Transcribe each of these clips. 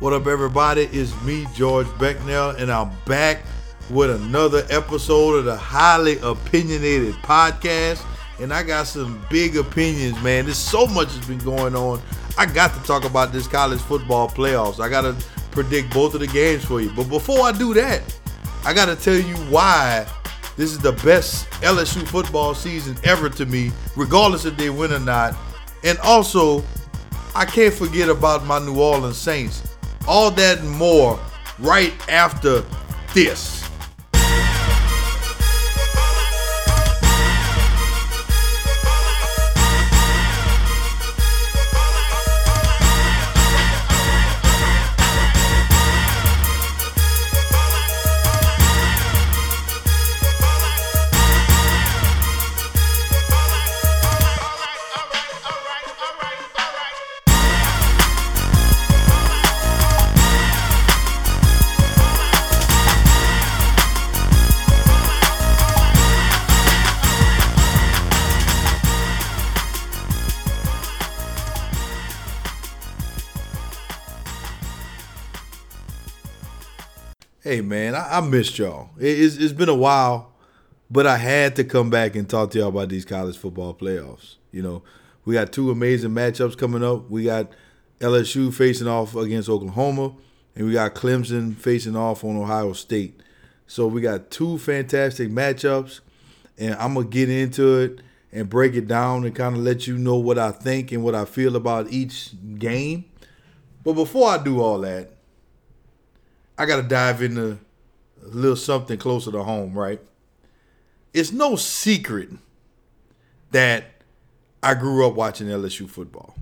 What up, everybody? It's me, George Becnel, and I'm back with another episode of the highly opinionated podcast. And I got some big opinions, man. There's so much has been going on. I got to talk about this college football playoffs. I got to predict both of the games for you. But before I do that, I got to tell you why this is the best LSU football season ever to me, regardless if they win or not. And also, I can't forget about my New Orleans Saints. All that and more right after this. Hey man, I, I missed y'all. It, it's, it's been a while, but I had to come back and talk to y'all about these college football playoffs. You know, we got two amazing matchups coming up. We got LSU facing off against Oklahoma, and we got Clemson facing off on Ohio State. So we got two fantastic matchups, and I'm gonna get into it and break it down and kind of let you know what I think and what I feel about each game. But before I do all that, I got to dive into a little something closer to home, right? It's no secret that I grew up watching LSU football.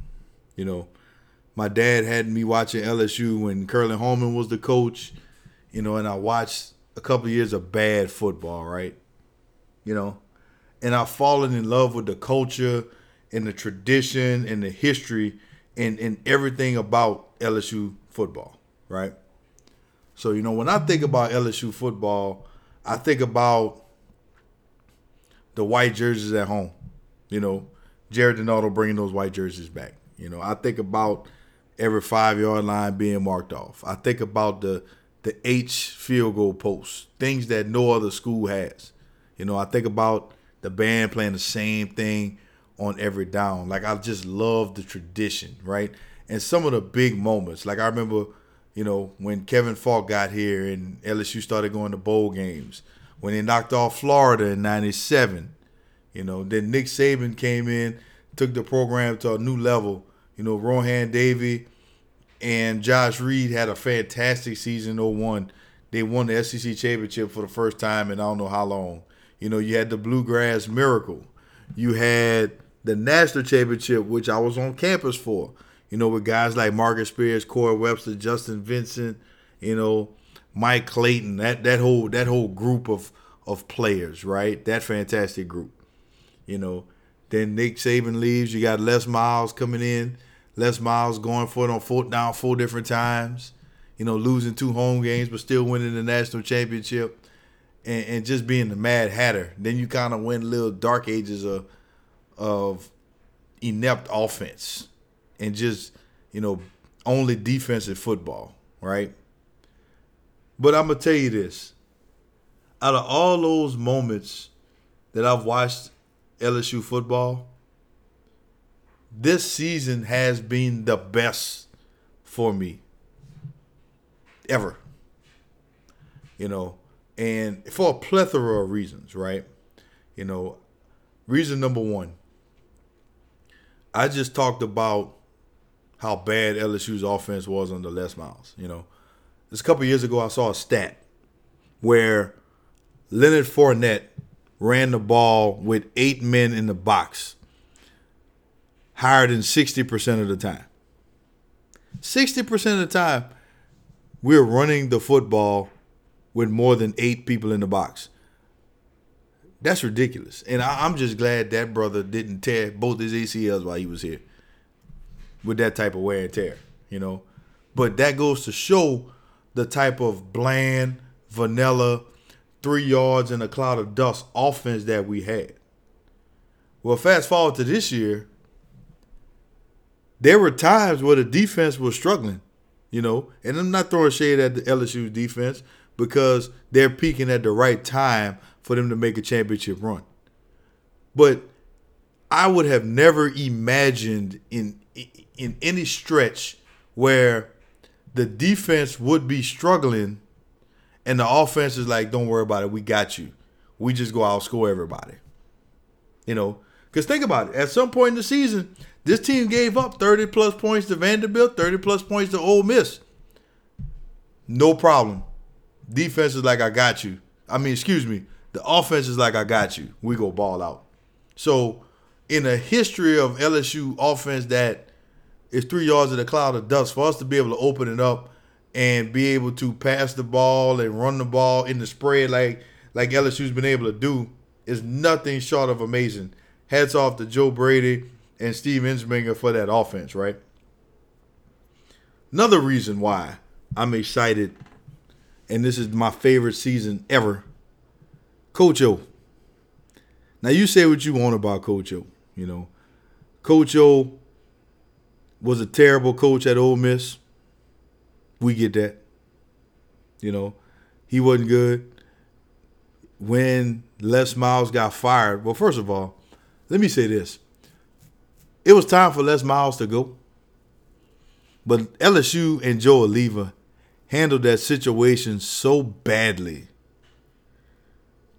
You know, my dad had me watching LSU when Curley Hallman was the coach, you know, and I watched a couple of years of bad football, right? You know, and I've fallen in love with the culture and the tradition and the history and, and everything about LSU football, right? So, you know, when I think about LSU football, I think about the white jerseys at home. You know, Gerry DiNardo bringing those white jerseys back. You know, I think about every five yard line being marked off. I think about the the H field goal post, things that no other school has. You know, I think about the band playing the same thing on every down. Like I just love the tradition, right? And some of the big moments. Like I remember you know, when Kevin Faulk got here and LSU started going to bowl games, when they knocked off Florida in 97, you know, then Nick Saban came in, took the program to a new level. You know, Rohan Davey and Josh Reed had a fantastic season 01. They won the SEC championship for the first time in I don't know how long. You know, you had the Bluegrass Miracle. You had the national championship, which I was on campus for you know, with guys like Marcus Spears, Corey Webster, Justin Vincent, you know, Mike Clayton, that that whole that whole group of of players, right? That fantastic group. You know, then Nick Saban leaves. You got Les Miles coming in. Les Miles going for it on four down four different times. You know, losing two home games but still winning the national championship, and, and just being the Mad Hatter. Then you kind of went little dark ages of of inept offense and just, you know, only defensive football, right? But I'm going to tell you this. Out of all those moments that I've watched LSU football, this season has been the best for me ever. You know, and for a plethora of reasons, right? You know, reason number one, I just talked about how bad LSU's offense was under Les Miles. You know, this a couple years ago, I saw a stat where Leonard Fournette ran the ball with eight men in the box higher than 60% of the time. 60% of the time, we're running the football with more than eight people in the box. That's ridiculous. And I, am just glad that brother didn't tear both his ACLs while he was here with that type of wear and tear, you know. But that goes to show the type of bland, vanilla, three yards in a cloud of dust offense that we had. Well, fast forward to this year, there were times where the defense was struggling you know. And I'm not throwing shade at the LSU defense because they're peaking at the right time for them to make a championship run. But I would have never imagined in in any stretch where the defense would be struggling and the offense is like, don't worry about it, we got you. We just go outscore everybody. You know, because think about it. At some point in the season, this team gave up 30 plus points to Vanderbilt, 30 plus points to Ole Miss. No problem. Defense is like, I got you. I mean, excuse me. The offense is like, I got you. We go ball out. So, in a history of LSU offense that is three yards in a cloud of dust, for us to be able to open it up and be able to pass the ball and run the ball in the spread like like LSU's been able to do is nothing short of amazing. Hats off to Joe Brady and Steve Ensminger for that offense, right? Another reason why I'm excited, and this is my favorite season ever, Coach O. Now you say what you want about Coach O. You know, Coach O was a terrible coach at Ole Miss. We get that. You know, he wasn't good. When Les Miles got fired, well, first of all, let me say this. It was time for Les Miles to go. But LSU and Joe Alleva handled that situation so badly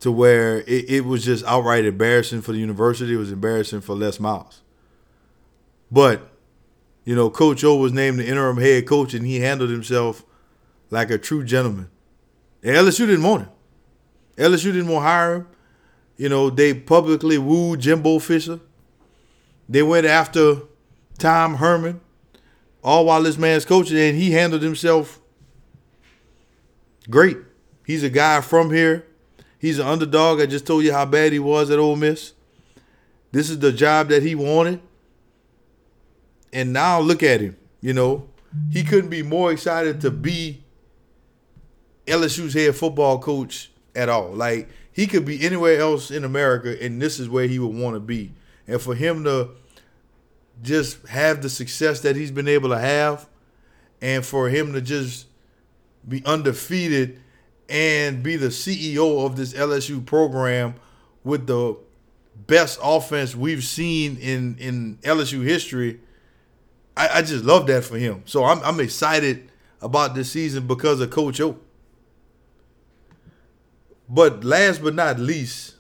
to where it, it, was just outright embarrassing for the university. It was embarrassing for Les Miles. But, you know, Coach O was named the interim head coach and he handled himself like a true gentleman. And LSU didn't want him. LSU didn't want to hire him. You know, they publicly wooed Jimbo Fisher. They went after Tom Herman, all while this man's coaching, and he handled himself great. He's a guy from here. He's an underdog. I just told you how bad he was at Ole Miss. This is the job that he wanted. And now look at him. You know, he couldn't be more excited to be LSU's head football coach at all. Like he could be anywhere else in America, and this is where he would want to be. And for him to just have the success that he's been able to have, and for him to just be undefeated and be the CEO of this LSU program with the best offense we've seen in in LSU history. I, I just love that for him. So I'm I'm excited about this season because of Coach O. But last but not least,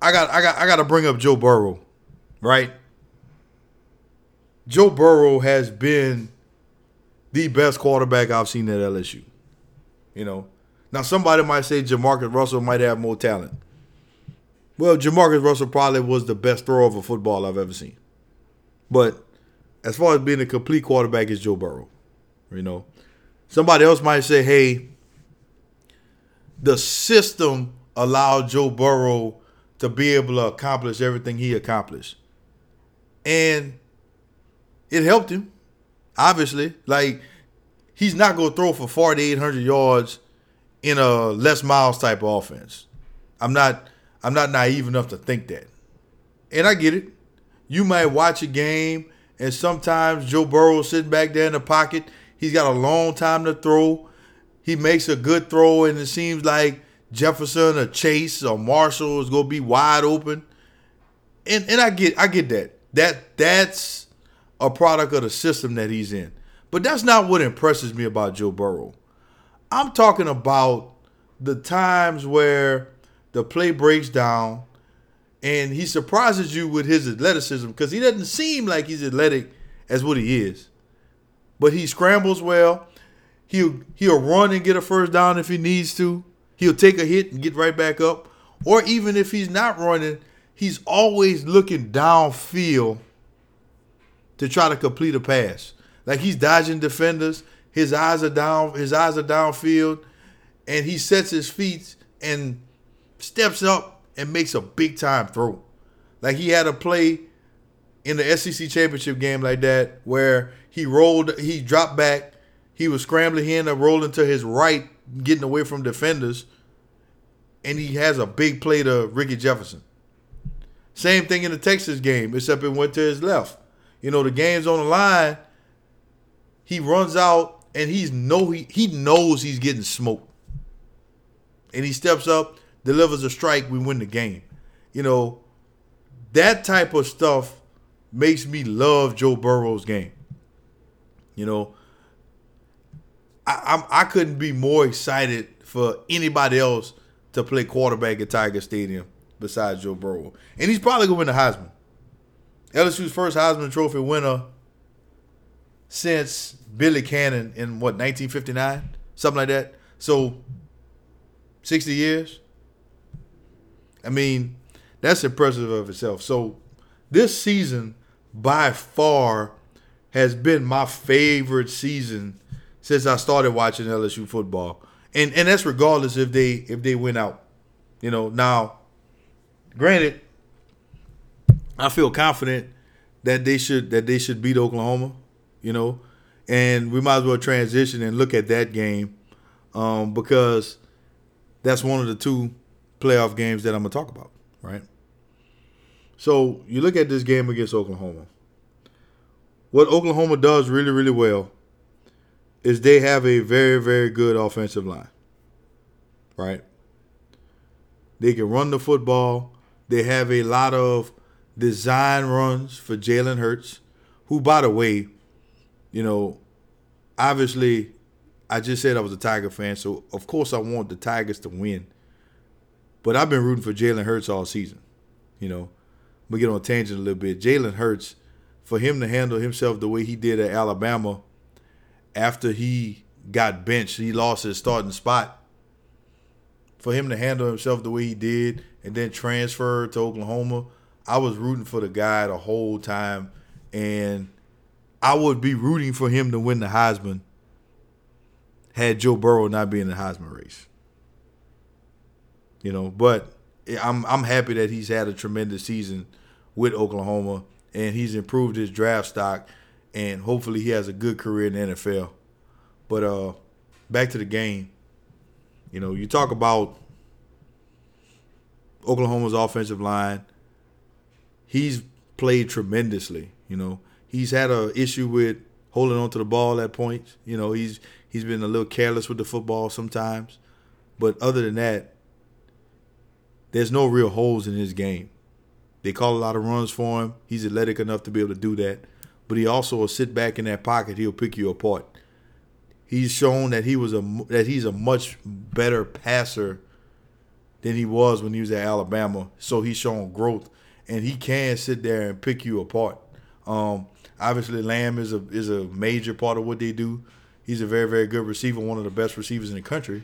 I got I got I got to bring up Joe Burrow, right? Joe Burrow has been the best quarterback I've seen at LSU. You know, now somebody might say Jamarcus Russell might have more talent. Well, Jamarcus Russell probably was the best thrower of a football I've ever seen. But as far as being a complete quarterback is Joe Burrow. You know, somebody else might say, "Hey, the system allowed Joe Burrow to be able to accomplish everything he accomplished. And it helped him, obviously. Like, he's not going to throw for 4,800 yards in a Les Miles type of offense. I'm not I'm not naive enough to think that. And I get it. You might watch a game and sometimes Joe Burrow sitting back there in the pocket. He's got a long time to throw he makes a good throw and it seems like Jefferson or Chase or Marshall is gonna be wide open. And and I get I get that. That that's a product of the system that he's in. But that's not what impresses me about Joe Burrow. I'm talking about the times where the play breaks down and he surprises you with his athleticism because he doesn't seem like he's athletic as what he is. But he scrambles well. He'll he'll run and get a first down if he needs to. He'll take a hit and get right back up. Or even if he's not running, he's always looking downfield to try to complete a pass. Like he's dodging defenders. His eyes are down. His eyes are downfield, and he sets his feet and steps up and makes a big time throw. Like he had a play in the SEC championship game like that where he rolled, he dropped back, he was scrambling, he ended up rolling to his right, getting away from defenders, and he has a big play to Ricky Jefferson. Same thing in the Texas game, except it went to his left. You know, the game's on the line. He runs out and he's know he he knows he's getting smoked. And he steps up, delivers a strike, we win the game. You know, that type of stuff makes me love Joe Burrow's game. You know, I, I'm I couldn't be more excited for anybody else to play quarterback at Tiger Stadium besides Joe Burrow, and he's probably gonna win the Heisman. LSU's first Heisman Trophy winner since Billy Cannon in what 1959, something like that. So, 60 years. I mean, that's impressive of itself. So, this season by far has been my favorite season since I started watching LSU football. And and that's regardless if they if they win out. You know, now granted I feel confident that they should that they should beat Oklahoma, you know. And we might as well transition and look at that game um, because that's one of the two playoff games that I'm gonna talk about, right? So you look at this game against Oklahoma. What Oklahoma does really, really well is they have a very, very good offensive line. Right? They can run the football. They have a lot of design runs for Jalen Hurts, who, by the way, you know, obviously, I just said I was a Tiger fan, so of course I want the Tigers to win. But I've been rooting for Jalen Hurts all season. You know, we get on a tangent a little bit. Jalen Hurts, for him to handle himself the way he did at Alabama after he got benched, he lost his starting spot. For him to handle himself the way he did and then transfer to Oklahoma, I was rooting for the guy the whole time. And I would be rooting for him to win the Heisman had Joe Burrow not been in the Heisman race. You know, but I'm I'm happy that he's had a tremendous season with Oklahoma and he's improved his draft stock and hopefully he has a good career in the NFL. But uh, back to the game. You know, you talk about Oklahoma's offensive line. He's played tremendously. You know, he's had a issue with holding on to the ball at points. You know, he's he's been a little careless with the football sometimes. But other than that, there's no real holes in his game. They call a lot of runs for him. He's athletic enough to be able to do that but he also will sit back in that pocket. He'll pick you apart. He's shown that he was a that he's a much better passer than he was when he was at Alabama. So he's shown growth, and he can sit there and pick you apart. Um, obviously, Lamb is a is a major part of what they do. He's a very very good receiver, one of the best receivers in the country.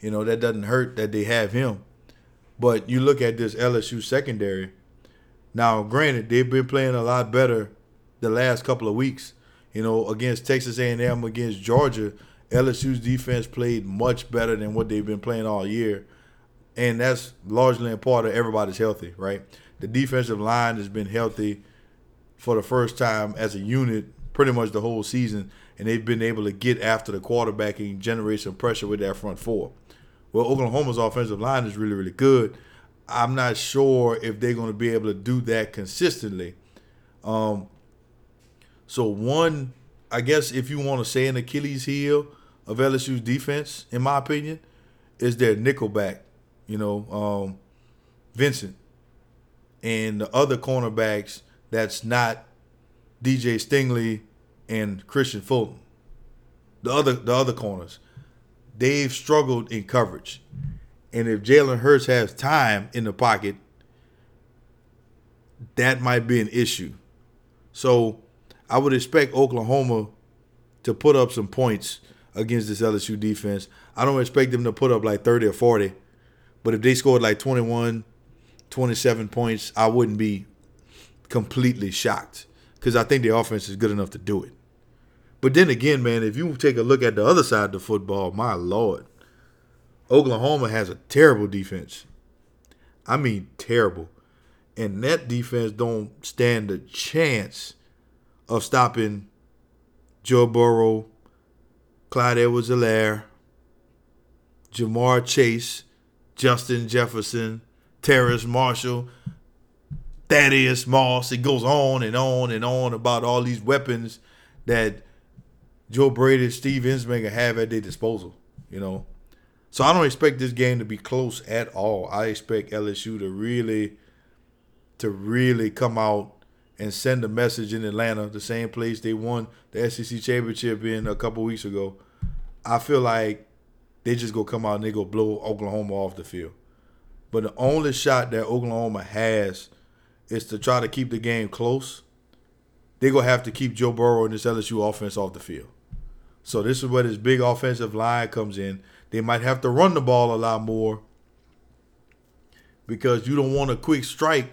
You know that doesn't hurt that they have him. But you look at this LSU secondary. Now, granted, they've been playing a lot better the last couple of weeks. You know, against Texas A&M, against Georgia, LSU's defense played much better than what they've been playing all year, and that's largely in part of everybody's healthy, right? The defensive line has been healthy for the first time as a unit pretty much the whole season, and they've been able to get after the quarterback and generate some pressure with that front four. Well, Oklahoma's offensive line is really, really good. I'm not sure if they're going to be able to do that consistently. Um, so one, I guess if you want to say an Achilles heel of LSU's defense, in my opinion, is their nickelback. You know, um, Vincent and the other cornerbacks that's not DJ Stingley and Kristian Fulton. The other the other corners, they've struggled in coverage. And if Jalen Hurts has time in the pocket, that might be an issue. So I would expect Oklahoma to put up some points against this LSU defense. I don't expect them to put up like 30 or 40, but if they scored like 21, 27 points, I wouldn't be completely shocked because I think the offense is good enough to do it. But then again, man, if you take a look at the other side of the football, my lord, Oklahoma has a terrible defense. I mean, terrible. And that defense don't stand a chance of stopping Joe Burrow, Clyde Edwards Helaire, Ja'Marr Chase, Justin Jefferson, Terrace Marshall, Thaddeus Moss. It goes on and on and on about all these weapons that Joe Brady, Steve Ensminger have at their disposal. You know, so I don't expect this game to be close at all. I expect LSU to really, to really come out and send a message in Atlanta, the same place they won the SEC championship in a couple weeks ago. I feel like they just go come out and they go blow Oklahoma off the field. But the only shot that Oklahoma has is to try to keep the game close. They're gonna have to keep Joe Burrow and this LSU offense off the field. So this is where this big offensive line comes in. They might have to run the ball a lot more because you don't want a quick strike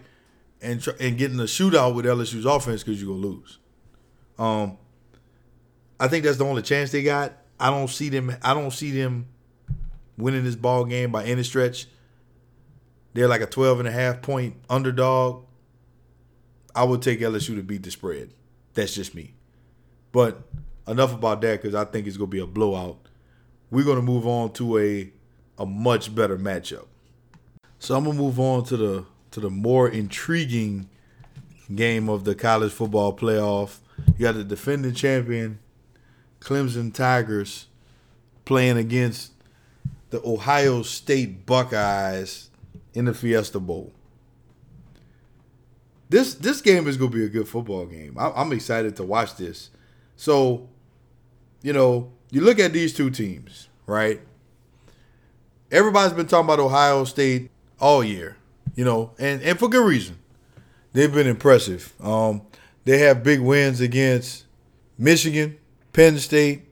and and getting a shootout with LSU's offense because you're gonna lose. Um, I think that's the only chance they got. I don't see them. I don't see them winning this ball game by any stretch. They're like a 12 and a half point underdog. I would take LSU to beat the spread. That's just me. But enough about that because I think it's going to be a blowout. We're going to move on to a a much better matchup. So I'm going to move on to the to the more intriguing game of the college football playoff. You got the defending champion Clemson Tigers playing against the Ohio State Buckeyes in the Fiesta Bowl. This this game is gonna be a good football game. I, I'm excited to watch this. So, you know, you look at these two teams, right? Everybody's been talking about Ohio State all year, you know, and, and for good reason. They've been impressive. Um, they have big wins against Michigan, Penn State.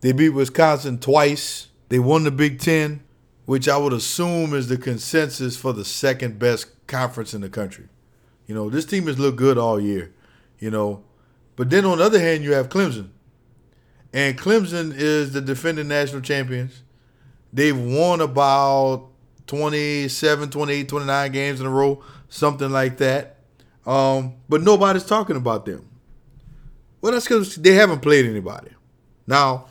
They beat Wisconsin twice. They won the Big Ten, which I would assume is the consensus for the second best conference in the country. You know, this team has looked good all year, you know. But then on the other hand, you have Clemson. And Clemson is the defending national champions. They've won about 27, 28, 29 games in a row, something like that. Um, but nobody's talking about them. Well, that's because they haven't played anybody. Now,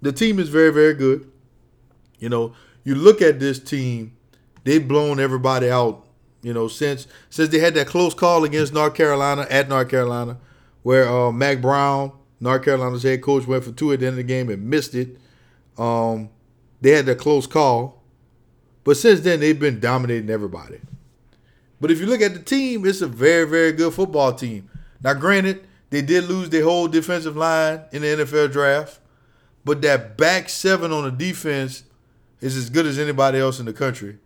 the team is very, very good. You know, you look at this team, they've blown everybody out you know, since since they had that close call against North Carolina at North Carolina, where uh, Mack Brown, North Carolina's head coach, went for two at the end of the game and missed it. Um, they had that close call, but since then they've been dominating everybody. But if you look at the team, it's a very very good football team. Now, granted, they did lose their whole defensive line in the NFL draft, but that back seven on the defense is as good as anybody else in the country.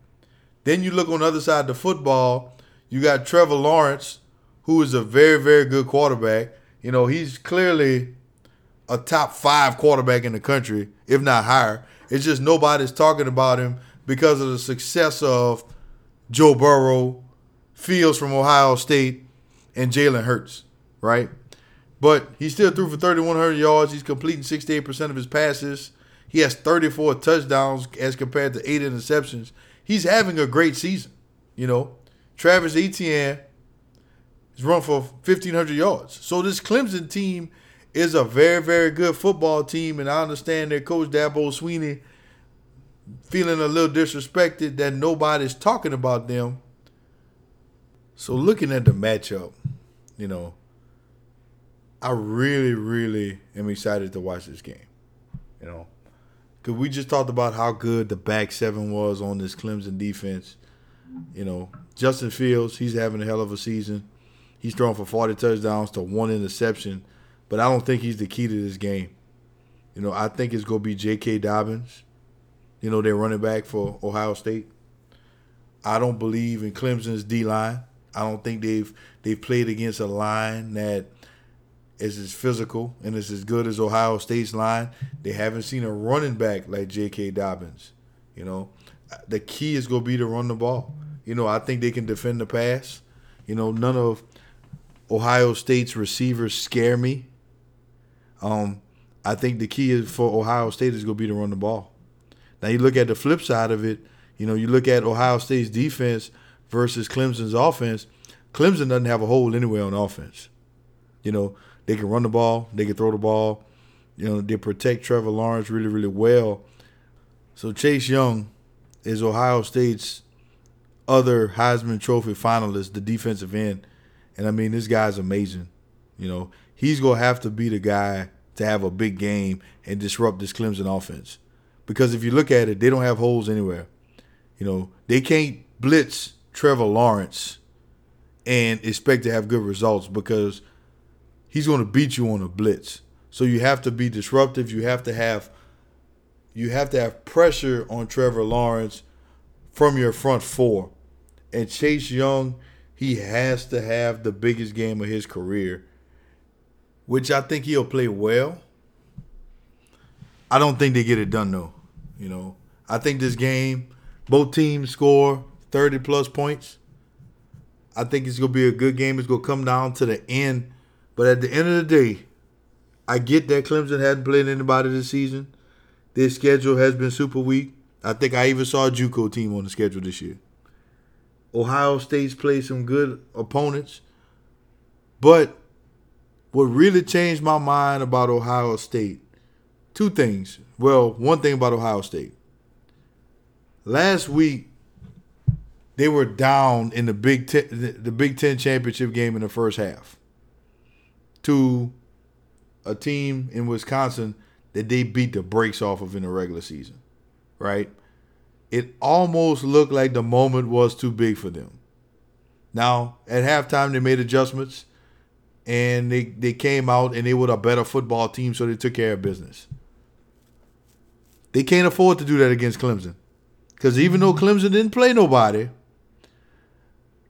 Then you look on the other side of the football, you got Trevor Lawrence, who is a very, very good quarterback. You know, he's clearly a top five quarterback in the country, if not higher. It's just nobody's talking about him because of the success of Joe Burrow, Fields from Ohio State, and Jalen Hurts, right? But he still threw for 3,100 yards. He's completing 68% of his passes. He has 34 touchdowns as compared to eight interceptions he's having a great season. You know, Travis Etienne has run for 1,500 yards. So this Clemson team is a very, very good football team, and I understand their coach Dabo Swinney feeling a little disrespected that nobody's talking about them. So looking at the matchup, you know, I really, really am excited to watch this game. You know, because we just talked about how good the back seven was on this Clemson defense. You know, Justin Fields, he's having a hell of a season. He's throwing for 40 touchdowns to one interception, but I don't think he's the key to this game. You know, I think it's going to be J.K. Dobbins, you know, their running back for Ohio State. I don't believe in Clemson's D line. I don't think they've they've played against a line that is as physical and is as good as Ohio State's line. They haven't seen a running back like J.K. Dobbins. You know, the key is going to be to run the ball. You know, I think they can defend the pass. You know, none of Ohio State's receivers scare me. Um, I think the key is for Ohio State is going to be to run the ball. Now you look at the flip side of it. You know, you look at Ohio State's defense versus Clemson's offense. Clemson doesn't have a hole anywhere on offense. You know, they can run the ball. They can throw the ball. You know, they protect Trevor Lawrence really, really well. So Chase Young is Ohio State's other Heisman Trophy finalist, the defensive end. And I mean, this guy's amazing. You know, he's gonna have to be the guy to have a big game and disrupt this Clemson offense. Because if you look at it, they don't have holes anywhere. You know, they can't blitz Trevor Lawrence and expect to have good results because he's going to beat you on a blitz. So you have to be disruptive. You have to have you have to have pressure on Trevor Lawrence from your front four. And Chase Young, he has to have the biggest game of his career, which I think he'll play well. I don't think they get it done though. You know, I think this game, both teams score 30 plus points. I think it's gonna be a good game. It's gonna come down to the end. But at the end of the day, I get that Clemson hadn't played anybody this season. Their schedule has been super weak. I think I even saw a JUCO team on the schedule this year. Ohio State's played some good opponents. But what really changed my mind about Ohio State, two things. Well, one thing about Ohio State. Last week, they were down in the Big Ten, the Big Ten championship game in the first half to a team in Wisconsin that they beat the brakes off of in the regular season, right? It almost looked like the moment was too big for them. Now, at halftime, they made adjustments and they, they came out and they were a better football team, so they took care of business. They can't afford to do that against Clemson. Because even though Clemson didn't play nobody,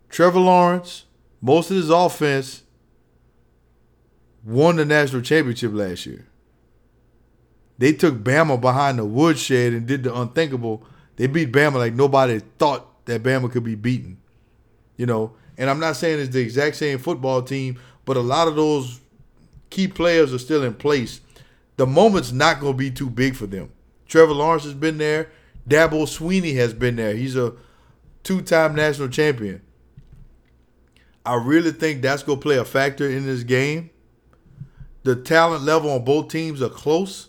Trevor Lawrence, most of his offense, won the national championship last year. They took Bama behind the woodshed and did the unthinkable. They beat Bama like nobody thought that Bama could be beaten. You know, and I'm not saying it's the exact same football team, but a lot of those key players are still in place. The moment's not going to be too big for them. Trevor Lawrence has been there. Dabo Swinney has been there. He's a two-time national champion. I really think that's going to play a factor in this game. The talent level on both teams are close.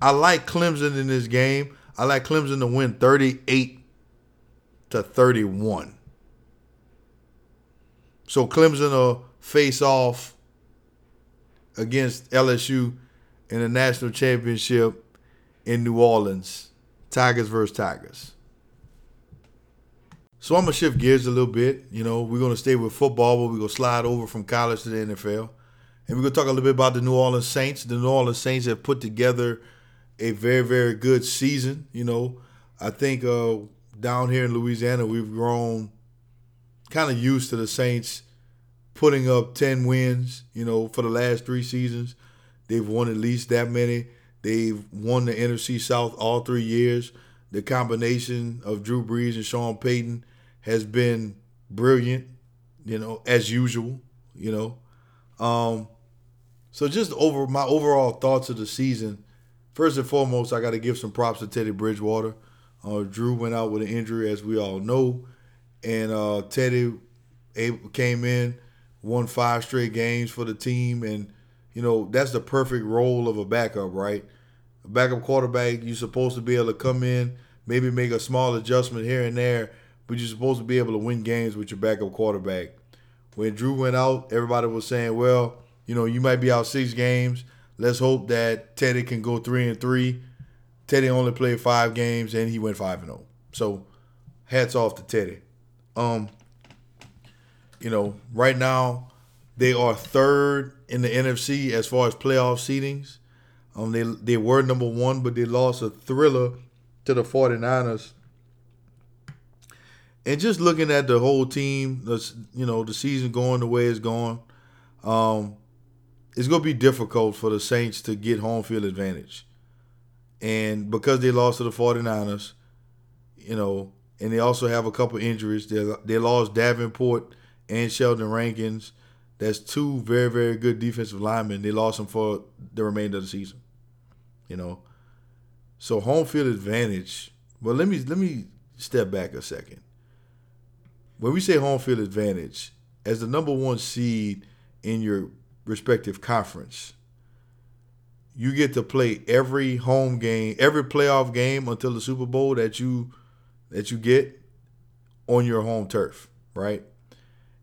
I like Clemson in this game. I like Clemson to win 38 to 31. So Clemson will face off against LSU in the national championship in New Orleans. Tigers versus Tigers. So I'm gonna shift gears a little bit. You know, we're gonna stay with football, but we're gonna slide over from college to the NFL. And we're gonna talk a little bit about the New Orleans Saints. The New Orleans Saints have put together a very, very good season. You know, I think uh, down here in Louisiana, we've grown kind of used to the Saints putting up 10 wins, you know, for the last three seasons. They've won at least that many. They've won the NFC South all three years. The combination of Drew Brees and Sean Payton has been brilliant, you know, as usual, you know. Um, so just over my overall thoughts of the season, first and foremost, I got to give some props to Teddy Bridgewater. Uh, Drew went out with an injury, as we all know, and uh, Teddy came in, won five straight games for the team, and you know that's the perfect role of a backup, right? A backup quarterback, you're supposed to be able to come in, maybe make a small adjustment here and there, but you're supposed to be able to win games with your backup quarterback. When Drew went out, everybody was saying, well, you know, you might be out six games. Let's hope that Teddy can go three and three. Teddy only played five games and he went five and zero. Oh. So, hats off to Teddy. Um, you know, right now they are third in the NFC as far as playoff seedings. Um, they they were number one, but they lost a thriller to the 49ers. And just looking at the whole team, you know, the season going the way it's going, um, it's going to be difficult for the Saints to get home field advantage. And because they lost to the 49ers, you know, and they also have a couple injuries. They, they lost Davenport and Sheldon Rankins. That's two very, very good defensive linemen. They lost them for the remainder of the season. You know. So home field advantage. Well, let me let me step back a second when we say home field advantage, as the number one seed in your respective conference, you get to play every home game, every playoff game until the Super Bowl that you that you get on your home turf, right?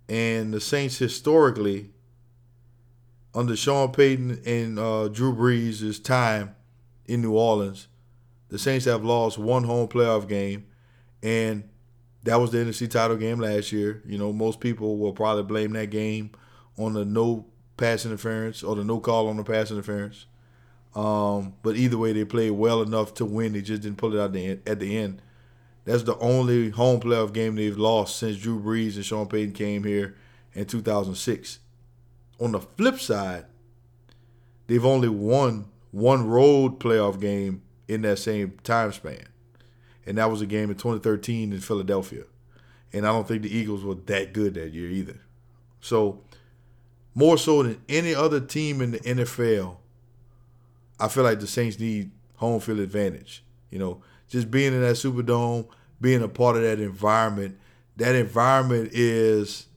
And the Saints historically under Sean Payton and uh, Drew Brees' time in New Orleans, the Saints have lost one home playoff game, and that was the NFC title game last year. You know, most people will probably blame that game on the no pass interference or the no call on the pass interference. Um, but either way, they played well enough to win. They just didn't pull it out the at the end. That's the only home playoff game they've lost since Drew Brees and Sean Payton came here in 2006. On the flip side, they've only won one road playoff game in that same time span. And that was a game in 2013 in Philadelphia. And I don't think the Eagles were that good that year either. So, more so than any other team in the NFL, I feel like the Saints need home field advantage. You know, just being in that Superdome, being a part of that environment. That environment is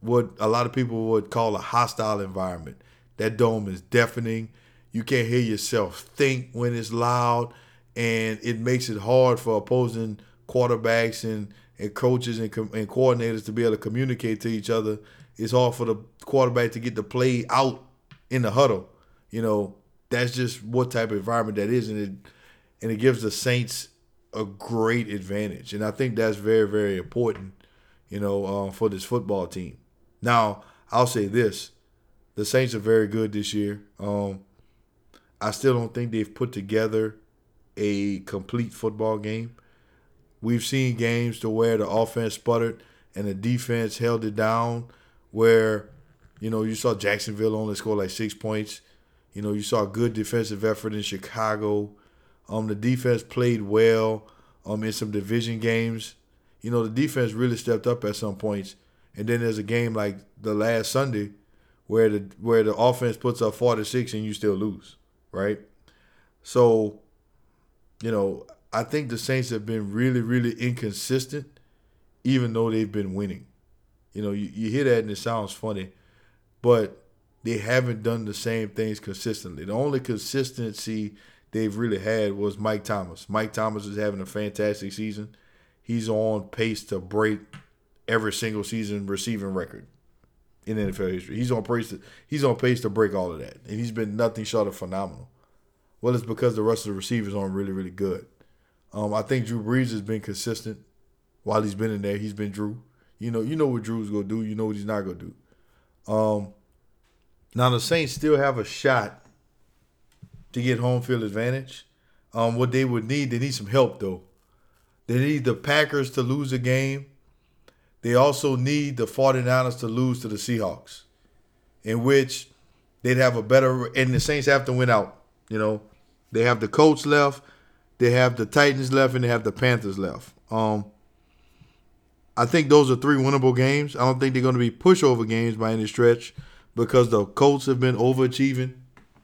what a lot of people would call a hostile environment. That dome is deafening. You can't hear yourself think when it's loud, and it makes it hard for opposing quarterbacks and, and coaches and, and coordinators to be able to communicate to each other. It's hard for the quarterback to get the play out in the huddle. You know, that's just what type of environment that is, and it and it gives the Saints a great advantage, and I think that's very very important, you know, uh, for this football team. Now I'll say this: the Saints are very good this year. Um, I still don't think they've put together a complete football game. We've seen games to where the offense sputtered and the defense held it down, where you know you saw Jacksonville only score like six points you know, you saw good defensive effort in Chicago. Um, the defense played well um, in some division games. You know, the defense really stepped up at some points. And then there's a game like the last Sunday where the where the offense puts up 46 and you still lose, right? So, you know, I think the Saints have been really, really inconsistent, even though they've been winning. You know, you, you hear that and it sounds funny, but they haven't done the same things consistently. The only consistency they've really had was Mike Thomas. Mike Thomas is having a fantastic season. He's on pace to break every single season receiving record in NFL history. He's on pace to he's on pace to break all of that, and he's been nothing short of phenomenal. Well, it's because the rest of the receivers aren't really really good. Um, I think Drew Brees has been consistent while he's been in there. He's been Drew. You know, you know what Drew's gonna do. You know what he's not gonna do. Um, now the Saints still have a shot to get home field advantage. Um, what they would need, they need some help though. They need the Packers to lose a game. They also need the 49ers to lose to the Seahawks, in which they'd have a better and the Saints have to win out. You know, they have the Colts left, they have the Titans left, and they have the Panthers left. Um, I think those are three winnable games. I don't think they're going to be pushover games by any stretch because the Colts have been overachieving,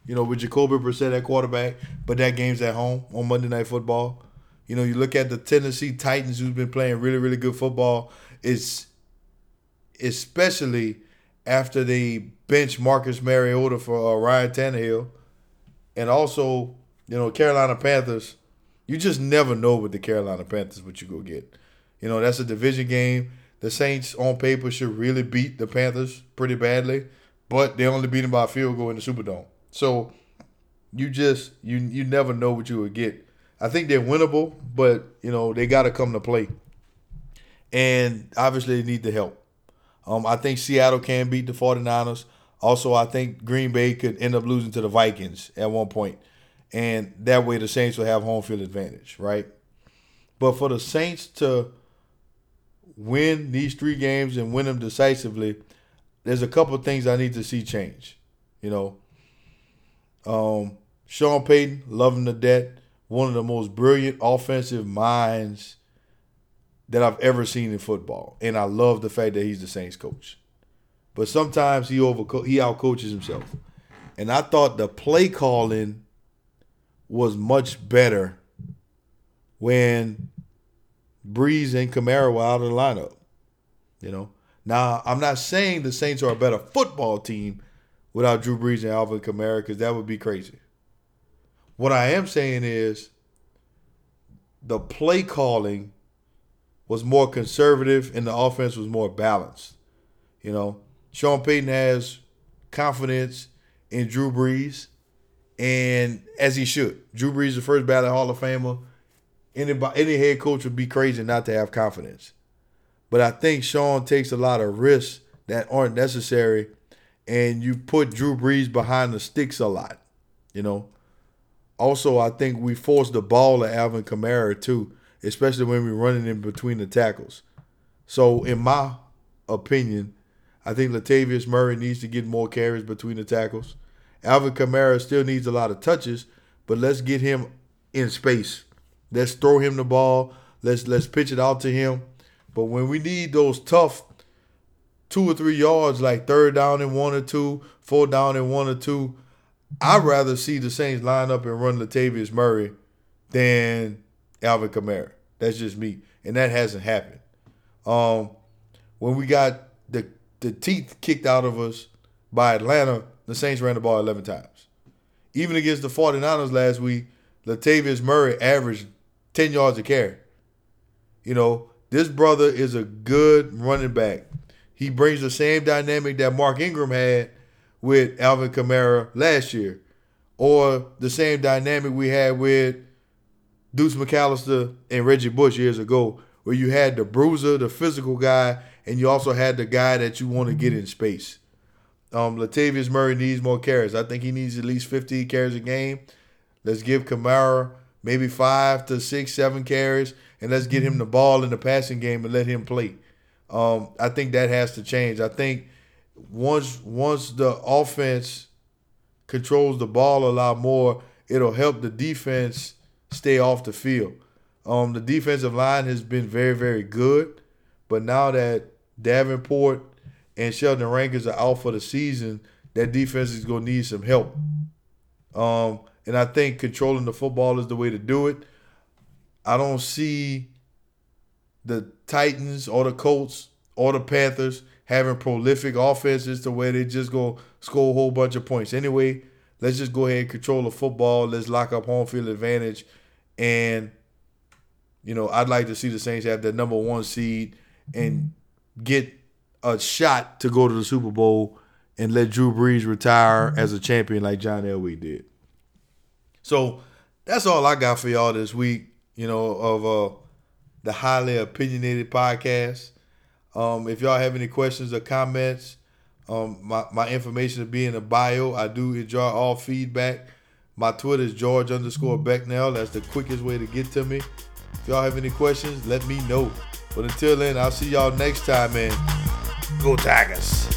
you know, with Jacoby Brissett at quarterback, but that game's at home on Monday Night Football. You know, you look at the Tennessee Titans who've been playing really, really good football. It's especially after they bench Marcus Mariota for uh, Ryan Tannehill, and also you know Carolina Panthers. You just never know with the Carolina Panthers what you go get. You know that's a division game. The Saints on paper should really beat the Panthers pretty badly but they only beat them by a field goal in the Superdome. So you just you you never know what you would get. I think they're winnable, but you know they got to come to play, and obviously they need the help. Um, I think Seattle can beat the 49ers. Also, I think Green Bay could end up losing to the Vikings at one point. point, and that way the Saints will have home field advantage, right? But for the Saints to win these three games and win them decisively, there's a couple things I need to see change. You know, um, Sean Payton, loving the debt, one of the most brilliant offensive minds that I've ever seen in football, and I love the fact that he's the Saints coach. But sometimes he over he outcoaches himself, and I thought the play calling was much better when Brees and Kamara were out of the lineup. You know, now, I'm not saying the Saints are a better football team without Drew Brees and Alvin Kamara because that would be crazy. What I am saying is the play calling was more conservative and the offense was more balanced. You know, Sean Payton has confidence in Drew Brees, and as he should. Drew Brees, is the first ballot Hall of Famer. Anybody, any head coach would be crazy not to have confidence. But I think Sean takes a lot of risks that aren't necessary, and you put Drew Brees behind the sticks a lot. You know. Also, I think we force the ball at Alvin Kamara too, especially when we're running in between the tackles. So, in my opinion, I think Latavius Murray needs to get more carries between the tackles. Alvin Kamara still needs a lot of touches, but let's get him in space. Let's throw him the ball. Let's let's pitch it out to him. But when we need those tough two or three yards, like third down and one or two, four down and one or two, I'd rather see the Saints line up and run Latavius Murray than Alvin Kamara. That's just me, and that hasn't happened. Um, when we got the the teeth kicked out of us by Atlanta, the Saints ran the ball 11 times. Even against the 49ers last week, Latavius Murray averaged 10 yards a carry. You know, this brother is a good running back. He brings the same dynamic that Mark Ingram had with Alvin Kamara last year, or the same dynamic we had with Deuce McAllister and Reggie Bush years ago, where you had the bruiser, the physical guy, and you also had the guy that you want to get in space. Um, Latavius Murray needs more carries. I think he needs at least 50 carries a game. Let's give Kamara maybe five to six, seven carries, and let's get him the ball in the passing game and let him play. Um, I think that has to change. I think once once the offense controls the ball a lot more, it'll help the defense stay off the field. Um, the defensive line has been very, very good, but now that Davenport and Sheldon Rankins are out for the season, that defense is gonna need some help. Um, and I think controlling the football is the way to do it. I don't see the Titans or the Colts or the Panthers having prolific offenses to where they just go score a whole bunch of points. Anyway, let's just go ahead and control the football. Let's lock up home field advantage. And, you know, I'd like to see the Saints have the number one seed and get a shot to go to the Super Bowl and let Drew Brees retire as a champion like John Elway did. So that's all I got for y'all this week, you know, of uh, the highly opinionated podcast. Um, if y'all have any questions or comments, um, my, my information will be in the bio. I do enjoy all feedback. My Twitter is George underscore Becnel. That's the quickest way to get to me. If y'all have any questions, let me know. But until then, I'll see y'all next time, man. Go Tigers.